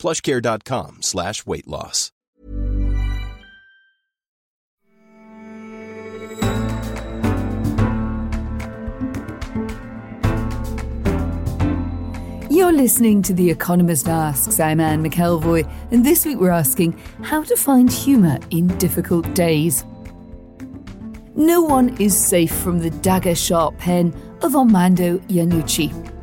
plushcare.com slash weight loss. You're listening to The Economist Asks. I'm Anne McElvoy, and this week we're asking how to find humour in difficult days. No one is safe from the dagger sharp pen of Armando Iannucci.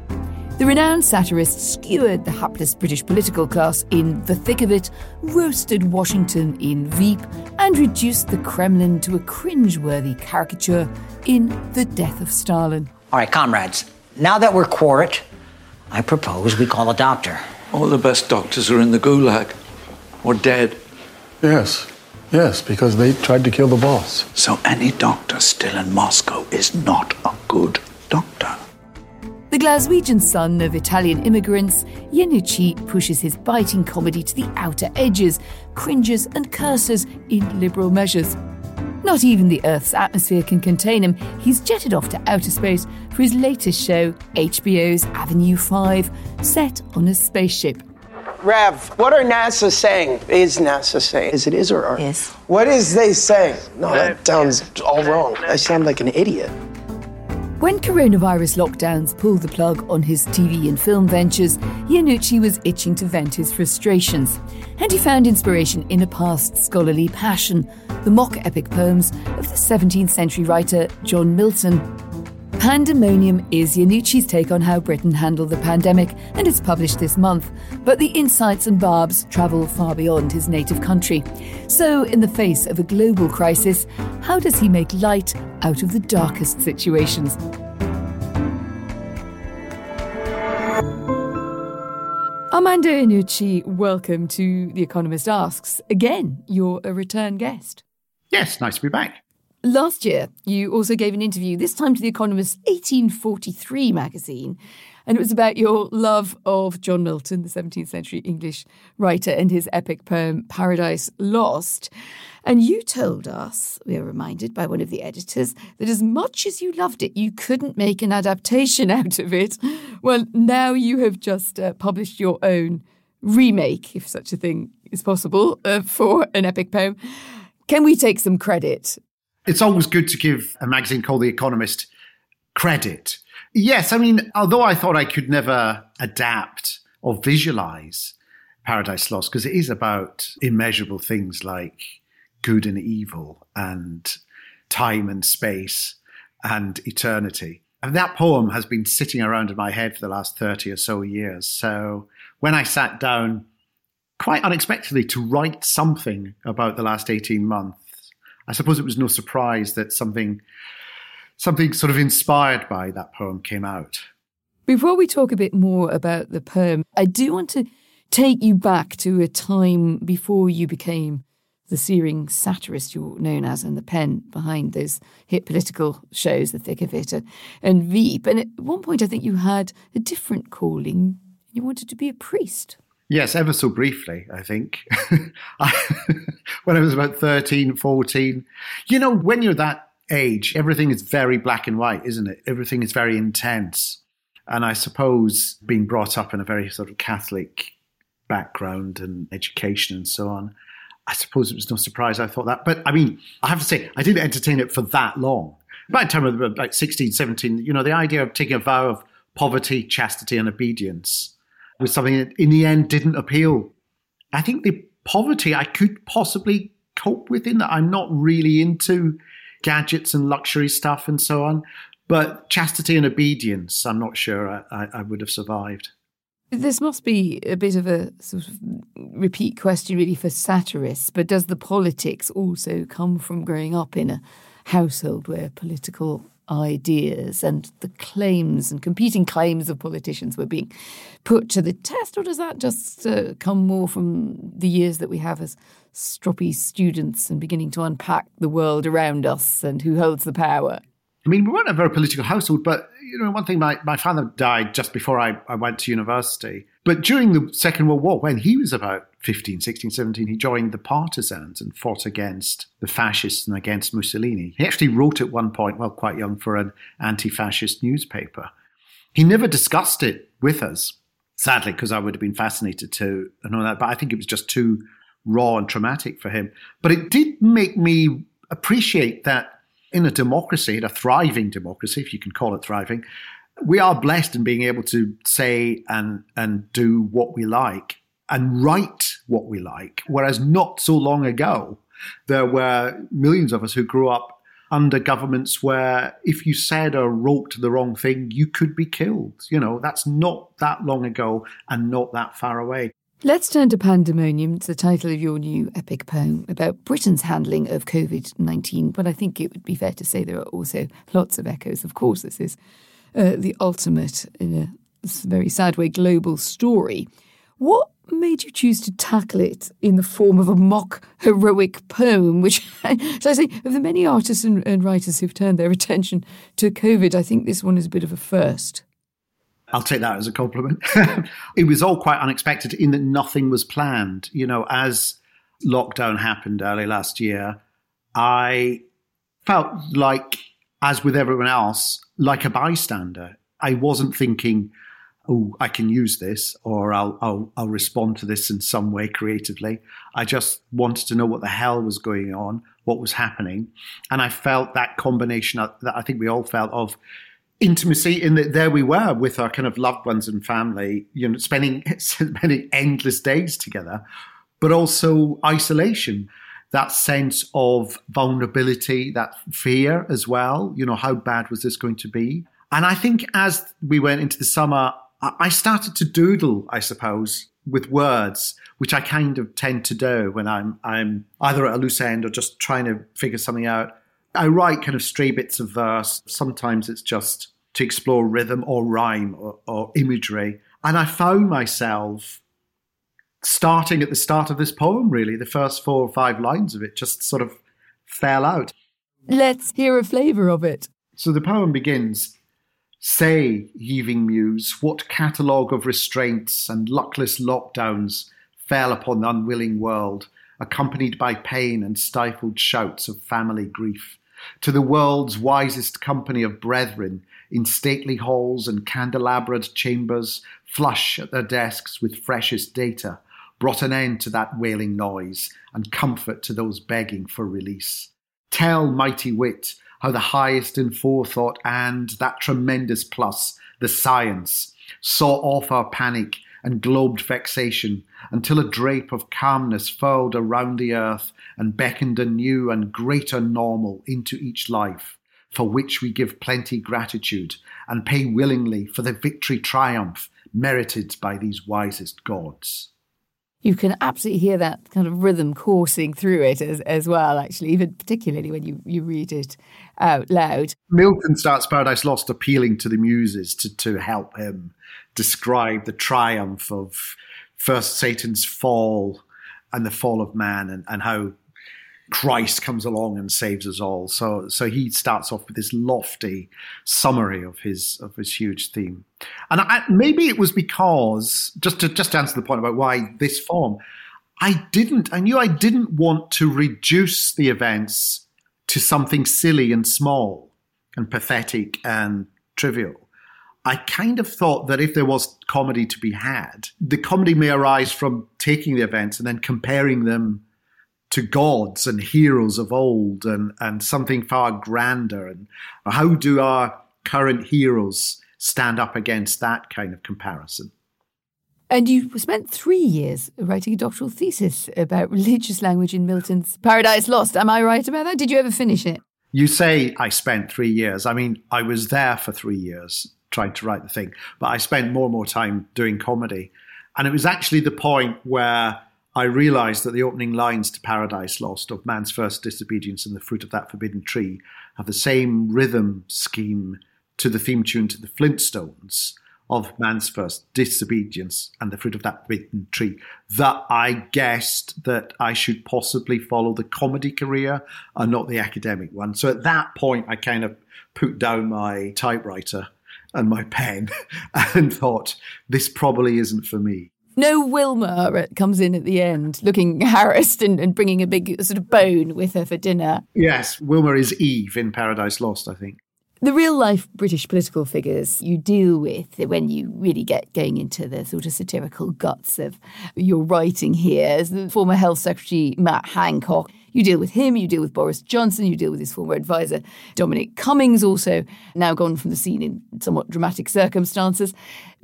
The renowned satirist skewered the hapless British political class in The Thick of It, roasted Washington in Veep, and reduced the Kremlin to a cringe-worthy caricature in The Death of Stalin. All right, comrades, now that we're quart, I propose we call a doctor. All the best doctors are in the gulag or dead. Yes, yes, because they tried to kill the boss. So any doctor still in Moscow is not a good doctor. The Glaswegian son of Italian immigrants, Iannucci pushes his biting comedy to the outer edges, cringes and curses in liberal measures. Not even the Earth's atmosphere can contain him. He's jetted off to outer space for his latest show, HBO's Avenue 5, set on a spaceship. Rev, what are NASA saying? Is NASA saying? Is it is or are? Is. What is they saying? No, that sounds all wrong. I sound like an idiot. When coronavirus lockdowns pulled the plug on his TV and film ventures, Iannucci was itching to vent his frustrations. And he found inspiration in a past scholarly passion, the mock epic poems of the 17th century writer John Milton. Pandemonium is Iannucci's take on how Britain handled the pandemic, and it's published this month. But the insights and barbs travel far beyond his native country. So, in the face of a global crisis, how does he make light out of the darkest situations? Armando Iannucci, welcome to The Economist Asks. Again, you're a return guest. Yes, nice to be back. Last year, you also gave an interview, this time to The Economist's 1843 magazine, and it was about your love of John Milton, the 17th century English writer, and his epic poem Paradise Lost. And you told us, we are reminded by one of the editors, that as much as you loved it, you couldn't make an adaptation out of it. Well, now you have just uh, published your own remake, if such a thing is possible, uh, for an epic poem. Can we take some credit? It's always good to give a magazine called The Economist credit. Yes, I mean, although I thought I could never adapt or visualize Paradise Lost, because it is about immeasurable things like good and evil and time and space and eternity. And that poem has been sitting around in my head for the last 30 or so years. So when I sat down quite unexpectedly to write something about the last 18 months, I suppose it was no surprise that something something sort of inspired by that poem came out. Before we talk a bit more about the poem, I do want to take you back to a time before you became the searing satirist you're known as and the pen behind those hit political shows, The Thick of It and Veep. And at one point, I think you had a different calling. You wanted to be a priest. Yes, ever so briefly, I think. when I was about 13, 14. You know, when you're that age, everything is very black and white, isn't it? Everything is very intense. And I suppose being brought up in a very sort of Catholic background and education and so on, I suppose it was no surprise I thought that. But I mean, I have to say, I didn't entertain it for that long. By the time I was about 16, 17, you know, the idea of taking a vow of poverty, chastity, and obedience was something that in the end didn't appeal. I think the poverty I could possibly cope with in that I'm not really into gadgets and luxury stuff and so on. But chastity and obedience, I'm not sure I, I, would have survived. This must be a bit of a sort of repeat question, really, for satirists. But does the politics also come from growing up in a household where political ideas and the claims and competing claims of politicians were being put to the test, or does that just uh, come more from the years that we have as stroppy students and beginning to unpack the world around us and who holds the power? I mean, we weren't a very political household, but you know, one thing, my, my father died just before I, I went to university. But during the Second World War, when he was about 15, 16, 17, he joined the partisans and fought against the fascists and against Mussolini. He actually wrote at one point, well, quite young, for an anti fascist newspaper. He never discussed it with us, sadly, because I would have been fascinated to know that. But I think it was just too raw and traumatic for him. But it did make me appreciate that in a democracy, in a thriving democracy, if you can call it thriving, we are blessed in being able to say and and do what we like and write what we like. Whereas not so long ago, there were millions of us who grew up under governments where if you said or wrote the wrong thing, you could be killed. You know, that's not that long ago and not that far away. Let's turn to Pandemonium. It's the title of your new epic poem about Britain's handling of COVID 19. But I think it would be fair to say there are also lots of echoes. Of course, this is uh, the ultimate, in a very sad way, global story. What made you choose to tackle it in the form of a mock heroic poem? Which, so I say, of the many artists and, and writers who've turned their attention to COVID, I think this one is a bit of a first. I'll take that as a compliment. it was all quite unexpected in that nothing was planned. You know, as lockdown happened early last year, I felt like, as with everyone else, like a bystander. I wasn't thinking, oh, I can use this or I'll, I'll, I'll respond to this in some way creatively. I just wanted to know what the hell was going on, what was happening. And I felt that combination that I think we all felt of intimacy in that there we were with our kind of loved ones and family, you know, spending spending endless days together, but also isolation. That sense of vulnerability, that fear as well. You know, how bad was this going to be? And I think as we went into the summer, I started to doodle, I suppose, with words, which I kind of tend to do when I'm I'm either at a loose end or just trying to figure something out. I write kind of stray bits of verse. Sometimes it's just to explore rhythm or rhyme or, or imagery. And I found myself starting at the start of this poem, really. The first four or five lines of it just sort of fell out. Let's hear a flavour of it. So the poem begins Say, heaving muse, what catalogue of restraints and luckless lockdowns fell upon the unwilling world, accompanied by pain and stifled shouts of family grief? To the world's wisest company of brethren, in stately halls and candelabraed chambers, flush at their desks with freshest data, brought an end to that wailing noise and comfort to those begging for release. Tell, mighty wit, how the highest in forethought and that tremendous plus, the science, saw off our panic and globed vexation until a drape of calmness furled around the earth and beckoned a new and greater normal into each life, for which we give plenty gratitude and pay willingly for the victory triumph merited by these wisest gods you can absolutely hear that kind of rhythm coursing through it as, as well, actually, even particularly when you, you read it out loud. Milton starts Paradise Lost appealing to the muses to, to help him describe the triumph of first Satan's fall and the fall of man and, and how Christ comes along and saves us all. So so he starts off with this lofty summary of his of his huge theme, and I, maybe it was because just to just to answer the point about why this form, I didn't. I knew I didn't want to reduce the events to something silly and small and pathetic and trivial. I kind of thought that if there was comedy to be had, the comedy may arise from taking the events and then comparing them to gods and heroes of old and, and something far grander? And how do our current heroes stand up against that kind of comparison? And you spent three years writing a doctoral thesis about religious language in Milton's Paradise Lost. Am I right about that? Did you ever finish it? You say I spent three years. I mean, I was there for three years trying to write the thing, but I spent more and more time doing comedy. And it was actually the point where I realized that the opening lines to Paradise Lost of man's first disobedience and the fruit of that forbidden tree have the same rhythm scheme to the theme tune to the Flintstones of man's first disobedience and the fruit of that forbidden tree that I guessed that I should possibly follow the comedy career and not the academic one. So at that point, I kind of put down my typewriter and my pen and thought, this probably isn't for me. No Wilma comes in at the end looking harassed and, and bringing a big sort of bone with her for dinner. Yes, Wilma is Eve in Paradise Lost, I think. The real life British political figures you deal with when you really get going into the sort of satirical guts of your writing here is the former Health Secretary Matt Hancock. You deal with him, you deal with Boris Johnson, you deal with his former advisor Dominic Cummings, also now gone from the scene in somewhat dramatic circumstances.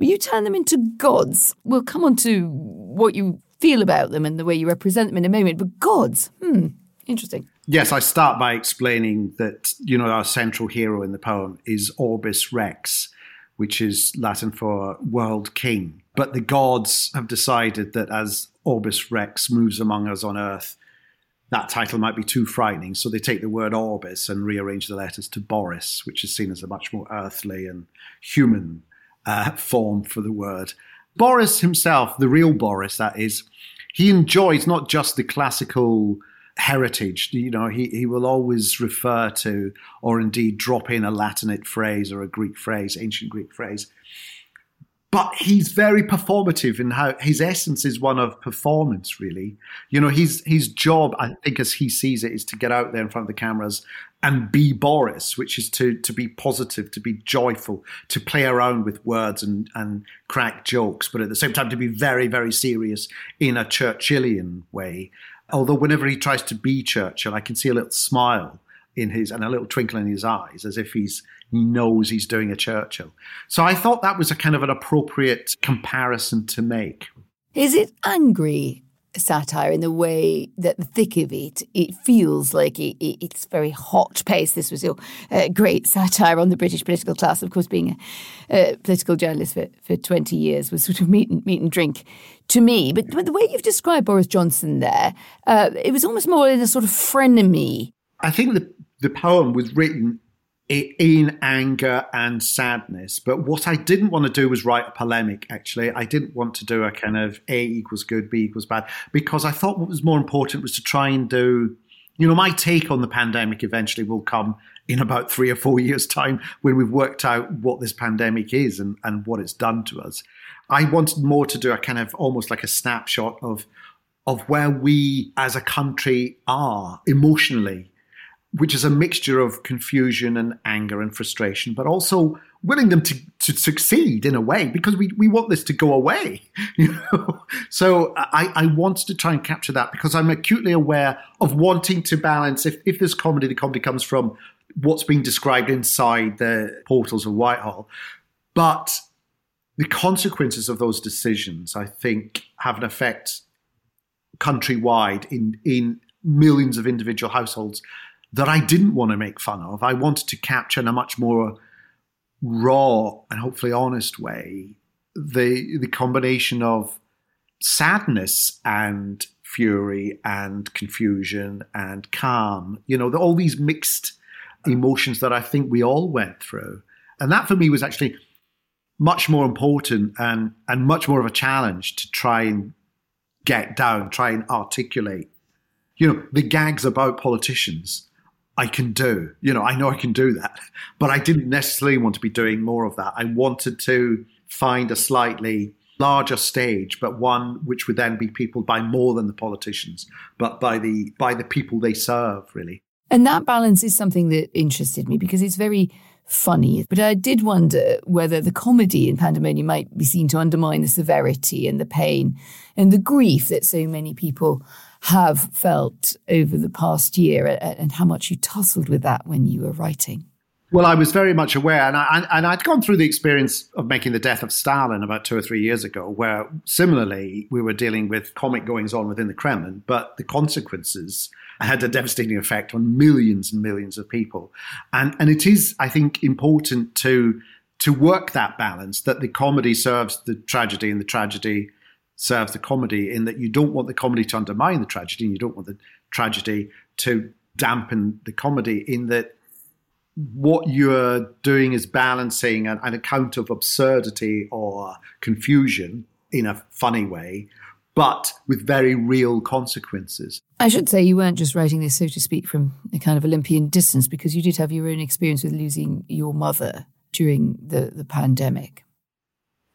You turn them into gods. We'll come on to what you feel about them and the way you represent them in a moment, but gods, hmm, interesting. Yes, I start by explaining that, you know, our central hero in the poem is Orbis Rex, which is Latin for world king. But the gods have decided that as Orbis Rex moves among us on earth, that title might be too frightening. So they take the word Orbis and rearrange the letters to Boris, which is seen as a much more earthly and human uh, form for the word. Boris himself, the real Boris, that is, he enjoys not just the classical heritage. You know, he, he will always refer to or indeed drop in a Latinate phrase or a Greek phrase, ancient Greek phrase. But he's very performative in how his essence is one of performance, really. You know, his his job, I think, as he sees it, is to get out there in front of the cameras and be Boris, which is to to be positive, to be joyful, to play around with words and and crack jokes, but at the same time to be very, very serious in a Churchillian way. Although whenever he tries to be Churchill, I can see a little smile in his and a little twinkle in his eyes, as if he's he knows he's doing a Churchill. So I thought that was a kind of an appropriate comparison to make. Is it angry satire in the way that the thick of it, it feels like it, it, it's very hot paced. This was your uh, great satire on the British political class. Of course, being a, political journalist for, for 20 years was sort of meat and, meat and drink to me. But, but the way you've described Boris Johnson there, uh, it was almost more in a sort of frenemy. I think the, the poem was written in anger and sadness. But what I didn't want to do was write a polemic, actually. I didn't want to do a kind of A equals good, B equals bad, because I thought what was more important was to try and do, you know, my take on the pandemic eventually will come in about three or four years' time when we've worked out what this pandemic is and, and what it's done to us. I wanted more to do a kind of almost like a snapshot of of where we as a country are emotionally which is a mixture of confusion and anger and frustration, but also willing them to, to succeed in a way because we, we want this to go away. You know? So I, I wanted to try and capture that because I'm acutely aware of wanting to balance if, if there's comedy, the comedy comes from what's being described inside the portals of Whitehall. But the consequences of those decisions, I think, have an effect countrywide in in millions of individual households that I didn't want to make fun of. I wanted to capture in a much more raw and hopefully honest way the the combination of sadness and fury and confusion and calm. You know, all these mixed emotions that I think we all went through, and that for me was actually much more important and and much more of a challenge to try and get down, try and articulate. You know, the gags about politicians I can do. You know, I know I can do that, but I didn't necessarily want to be doing more of that. I wanted to find a slightly larger stage, but one which would then be peopled by more than the politicians, but by the by the people they serve, really. And that balance is something that interested me because it's very funny. But I did wonder whether the comedy in Pandemonium might be seen to undermine the severity and the pain and the grief that so many people have felt over the past year and how much you tussled with that when you were writing. Well, I was very much aware, and, I, and I'd gone through the experience of making the death of Stalin about two or three years ago, where similarly we were dealing with comic goings on within the Kremlin, but the consequences had a devastating effect on millions and millions of people. And and it is, I think, important to to work that balance that the comedy serves the tragedy and the tragedy serves the comedy in that you don't want the comedy to undermine the tragedy and you don't want the tragedy to dampen the comedy in that what you're doing is balancing an, an account of absurdity or confusion in a funny way but with very real consequences. I should say you weren't just writing this, so to speak, from a kind of Olympian distance, because you did have your own experience with losing your mother during the, the pandemic.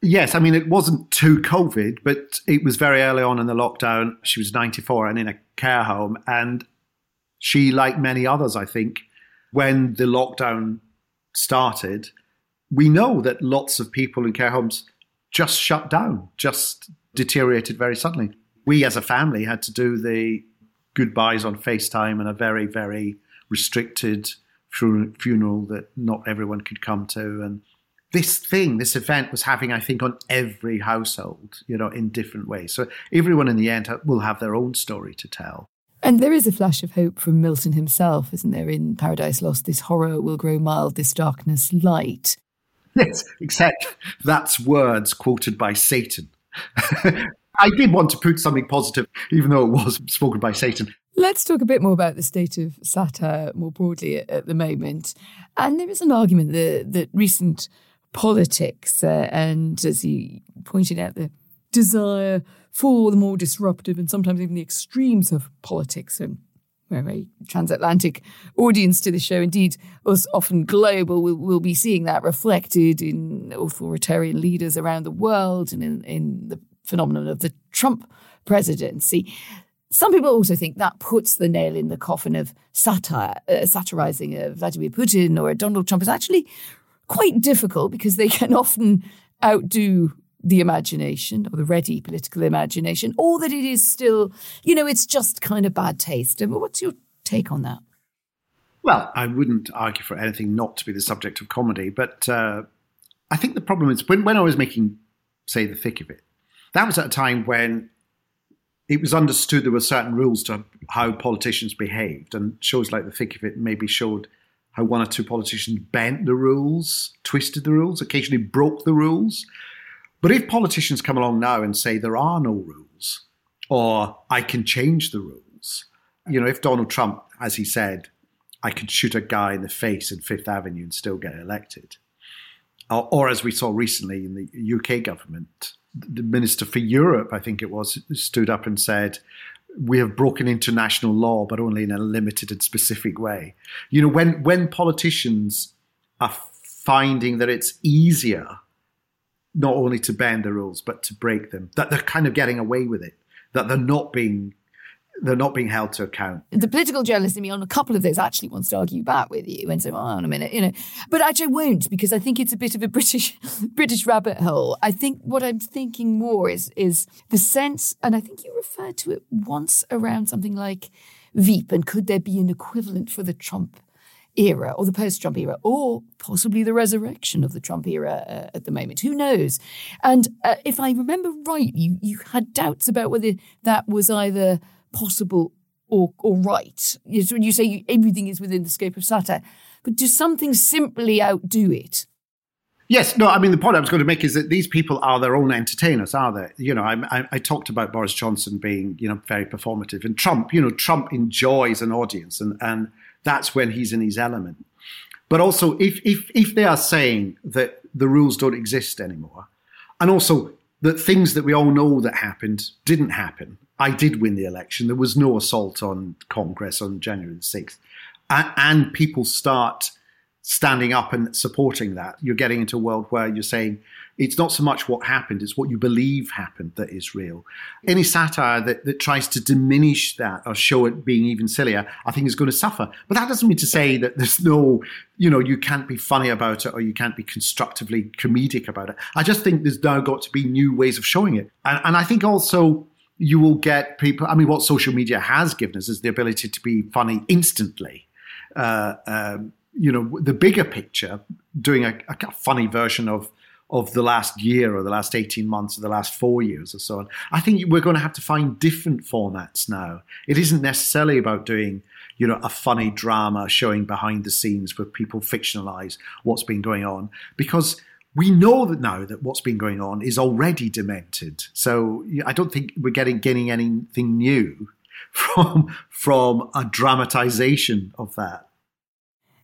Yes, I mean, it wasn't to COVID, but it was very early on in the lockdown. She was 94 and in a care home. And she, like many others, I think, when the lockdown started, we know that lots of people in care homes just shut down, just deteriorated very suddenly. We as a family had to do the goodbyes on FaceTime and a very, very restricted funeral that not everyone could come to. And this thing, this event was having, I think, on every household, you know, in different ways. So everyone in the end will have their own story to tell. And there is a flash of hope from Milton himself, isn't there, in Paradise Lost? This horror will grow mild, this darkness light. Yes, except that's words quoted by Satan. I did want to put something positive, even though it was spoken by Satan. Let's talk a bit more about the state of satire more broadly at, at the moment. And there is an argument that, that recent politics, uh, and as you pointed out, the desire for the more disruptive and sometimes even the extremes of politics and we're a very transatlantic audience to the show. Indeed, us often global, we'll, we'll, be seeing that reflected in authoritarian leaders around the world and in, in the phenomenon of the Trump presidency. Some people also think that puts the nail in the coffin of satire, uh, satirizing a Vladimir Putin or Donald Trump is actually quite difficult because they can often outdo the imagination or the ready political imagination, or that it is still, you know, it's just kind of bad taste. What's your take on that? Well, I wouldn't argue for anything not to be the subject of comedy, but uh, I think the problem is when, when I was making, say, The Thick of It, that was at a time when it was understood there were certain rules to how politicians behaved, and shows like The Thick of It maybe showed how one or two politicians bent the rules, twisted the rules, occasionally broke the rules. But if politicians come along now and say there are no rules, or I can change the rules, you know, if Donald Trump, as he said, I could shoot a guy in the face in Fifth Avenue and still get elected, or, or as we saw recently in the UK government, the Minister for Europe, I think it was, stood up and said, we have broken international law, but only in a limited and specific way. You know, when when politicians are finding that it's easier not only to bend the rules but to break them, that they're kind of getting away with it, that they're not being they're not being held to account. The political journalist in me on a couple of those actually wants to argue back with you and say, "Well, on a minute," you know. But actually, I won't because I think it's a bit of a British British rabbit hole. I think what I'm thinking more is is the sense, and I think you referred to it once around something like Veep, and could there be an equivalent for the Trump era or the post Trump era or possibly the resurrection of the Trump era uh, at the moment. Who knows? And uh, if I remember right, you, you had doubts about whether that was either possible or, or right. You say everything is within the scope of satire, but does something simply outdo it? Yes, no, I mean, the point I was going to make is that these people are their own entertainers, are they? You know, I, I, I, talked about Boris Johnson being, you know, very performative and Trump, you know, Trump enjoys an audience and, and that's when he's in his element. But also, if, if, if they are saying that the rules don't exist anymore, and also that things that we all know that happened didn't happen, I did win the election. There was no assault on Congress on January the 6th. And, people start standing up and supporting that. You're getting into a world where you're saying it's not so much what happened, it's what you believe happened that is real. Any satire that, that tries to diminish that or show it being even sillier, I think is going to suffer. But that doesn't mean to say that there's no, you know, you can't be funny about it or you can't be constructively comedic about it. I just think there's now got to be new ways of showing it. And, and I think also you will get people, I mean, what social media has given us is the ability to be funny instantly. Uh, um, you know, the bigger picture, doing a, a funny version of of the last year or the last 18 months or the last four years or so on. I think we're going to have to find different formats now. It isn't necessarily about doing, you know, a funny drama showing behind the scenes where people fictionalize what's been going on because we know that now that what's been going on is already demented. So I don't think we're getting getting anything new from from a dramatization of that.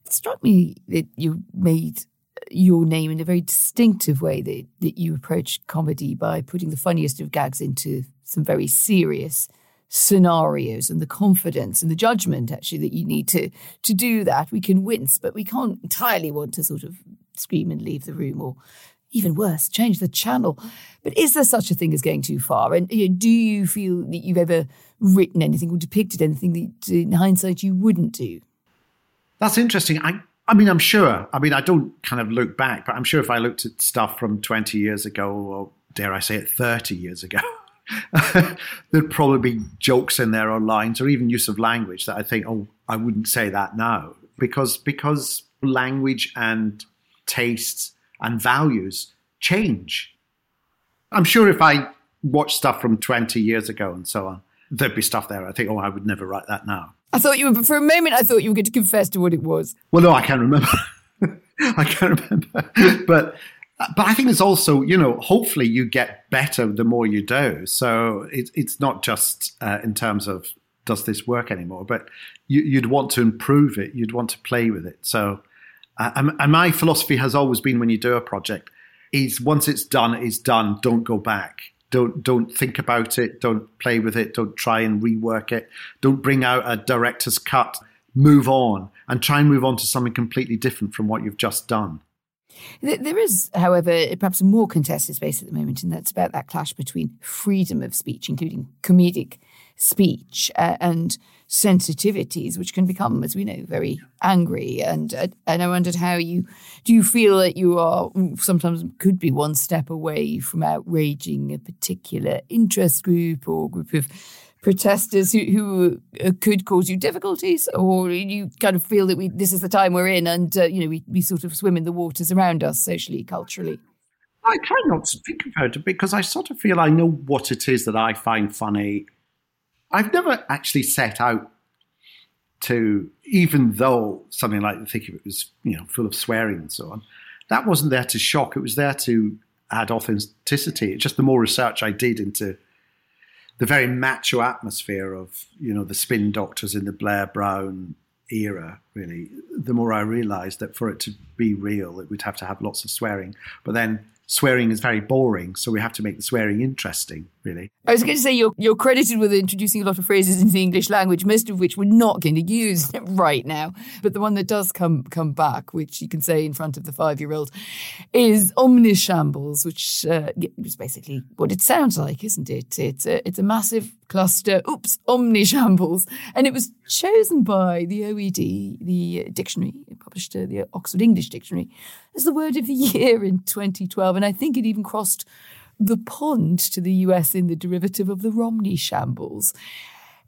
It struck me that you made your name in a very distinctive way that, that you approach comedy by putting the funniest of gags into some very serious scenarios and the confidence and the judgment actually that you need to to do that we can wince but we can't entirely want to sort of scream and leave the room or even worse change the channel. But is there such a thing as going too far? And you know, do you feel that you've ever written anything or depicted anything that in hindsight you wouldn't do? That's interesting. I I mean, I'm sure. I mean, I don't kind of look back, but I'm sure if I looked at stuff from 20 years ago, or dare I say it, 30 years ago, there'd probably be jokes in there or lines or even use of language that I think, oh, I wouldn't say that now. Because because language and tastes and values change. I'm sure if I watch stuff from 20 years ago and so on, there'd be stuff there. I think, oh, I would never write that now. I thought you were, for a moment, I thought you were going to confess to what it was. Well, no, I can't remember. I can't remember. but but I think it's also, you know, hopefully you get better the more you do. So it, it's not just uh, in terms of does this work anymore, but you, would want to improve it. You'd want to play with it. So, uh, and, my philosophy has always been when you do a project, is once it's done, it's done. Don't go back. Don't don't think about it. Don't play with it. Don't try and rework it. Don't bring out a director's cut. Move on and try and move on to something completely different from what you've just done. There is, however, perhaps a more contested space at the moment, and that's about that clash between freedom of speech, including comedic speech, uh, and sensitivities, which can become, as we know, very angry. And uh, and I wondered how you do you feel that you are sometimes could be one step away from outraging a particular interest group or group of protesters who, who uh, could cause you difficulties, or you kind of feel that we this is the time we're in, and uh, you know we, we sort of swim in the waters around us socially, culturally. I try not to think about it because I sort of feel I know what it is that I find funny. I've never actually set out to, even though something like the thick of it was, you know, full of swearing and so on, that wasn't there to shock. It was there to add authenticity. It's just the more research I did into the very macho atmosphere of you know the spin doctors in the Blair Brown era. Really, the more I realised that for it to be real, it would have to have lots of swearing. But then swearing is very boring, so we have to make the swearing interesting, really. I was going to say you're, you're credited with introducing a lot of phrases into the English language, most of which we're not going to use right now. But the one that does come come back, which you can say in front of the five year old, is omnishambles, which uh, is basically what it sounds like, isn't it? It's a, it's a massive cluster, oops, omnishambles. And it was chosen by the OED, the dictionary, published uh, the Oxford English Dictionary, as the word of the year in 2012. And I think it even crossed the pond to the US in the derivative of the Romney shambles.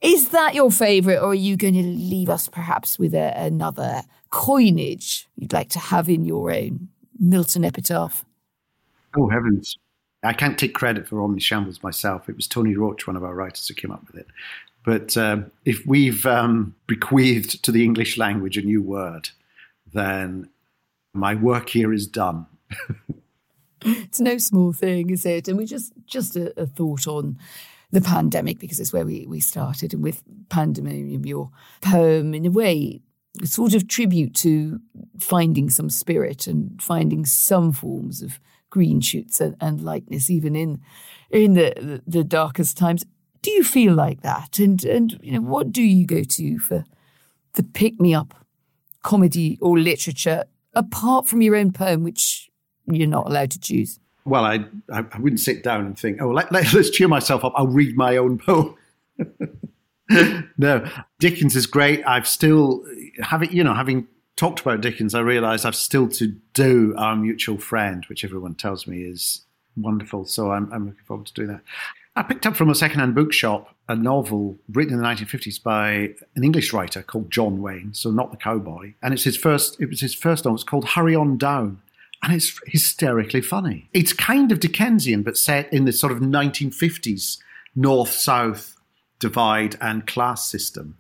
Is that your favourite, or are you going to leave us perhaps with a, another coinage you'd like to have in your own Milton epitaph? Oh, heavens. I can't take credit for Romney Shambles myself. It was Tony Roche, one of our writers, who came up with it. But um, if we've um, bequeathed to the English language a new word, then my work here is done. it's no small thing, is it? And we just just a, a, thought on the pandemic because it's where we, we started, and with pandemonium, your poem in a way A sort of tribute to finding some spirit and finding some forms of green shoots and, and lightness even in in the, the, darkest times. Do you feel like that? And and you know what do you go to for the pick me up comedy or literature apart from your own poem, which you're not allowed to choose? Well, I I, I wouldn't sit down and think, oh, let, let, let's cheer myself up. I'll read my own poem. no, Dickens is great. I've still having you know having talked about Dickens, I realised I've still to do Our Mutual Friend, which everyone tells me is wonderful. So I'm, I'm looking forward to doing that. I picked up from a secondhand bookshop a novel written in the 1950s by an English writer called John Wayne, so not the cowboy, and it's his first. It was his first novel. It's called Hurry On Down, and it's hysterically funny. It's kind of Dickensian, but set in this sort of 1950s North-South divide and class system,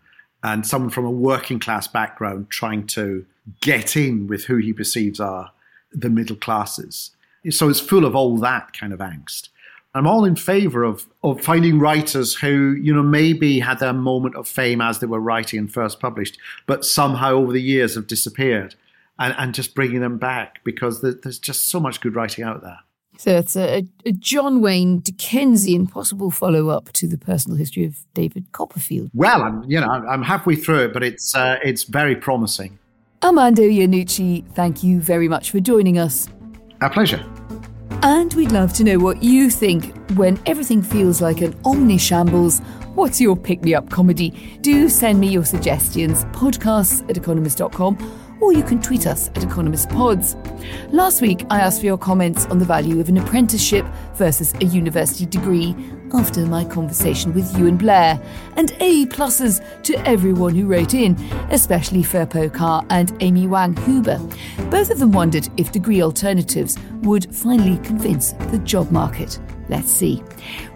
and someone from a working class background trying to get in with who he perceives are the middle classes So it's full of all that kind of angst. I'm all in favor of, of finding writers who, you know, maybe had their moment of fame as they were writing and first published, but somehow over the years have disappeared and, and just bringing them back because there's just so much good writing out there. So it's a, a John Wayne Dickensian possible follow up to the personal history of David Copperfield. Well, I'm you know I'm halfway through it, but it's uh, it's very promising. Armando Iannucci, thank you very much for joining us. Our pleasure. And we'd love to know what you think when everything feels like an omni shambles. What's your pick me up comedy? Do send me your suggestions, podcasts at economist.com or you can tweet us at Economist Pods. Last week, I asked for your comments on the value of an apprenticeship versus a university degree after my conversation with Euan Blair, and A pluses to everyone who wrote in, especially Ferpo Carr and Amy Wang Huber. Both of them wondered if degree alternatives would finally convince the job market. Let's see.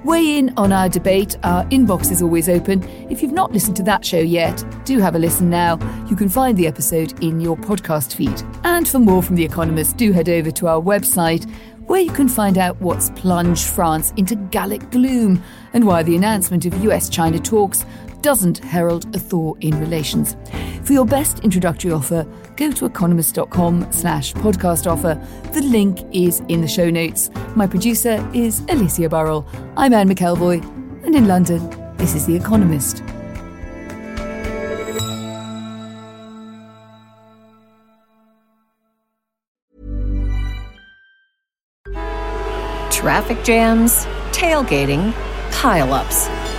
Weigh in on our debate. Our inbox is always open. If you've not listened to that show yet, do have a listen now. You can find the episode in your podcast feed. And for more from The Economist, do head over to our website where you can find out what's plunged France into Gallic gloom and why the announcement of US China talks doesn't herald a thaw in relations. For your best introductory offer, go to economist.com slash podcast offer. The link is in the show notes. My producer is Alicia Burrell. I'm Anne McElvoy, and in London, this is The Economist. Traffic jams, tailgating, pileups.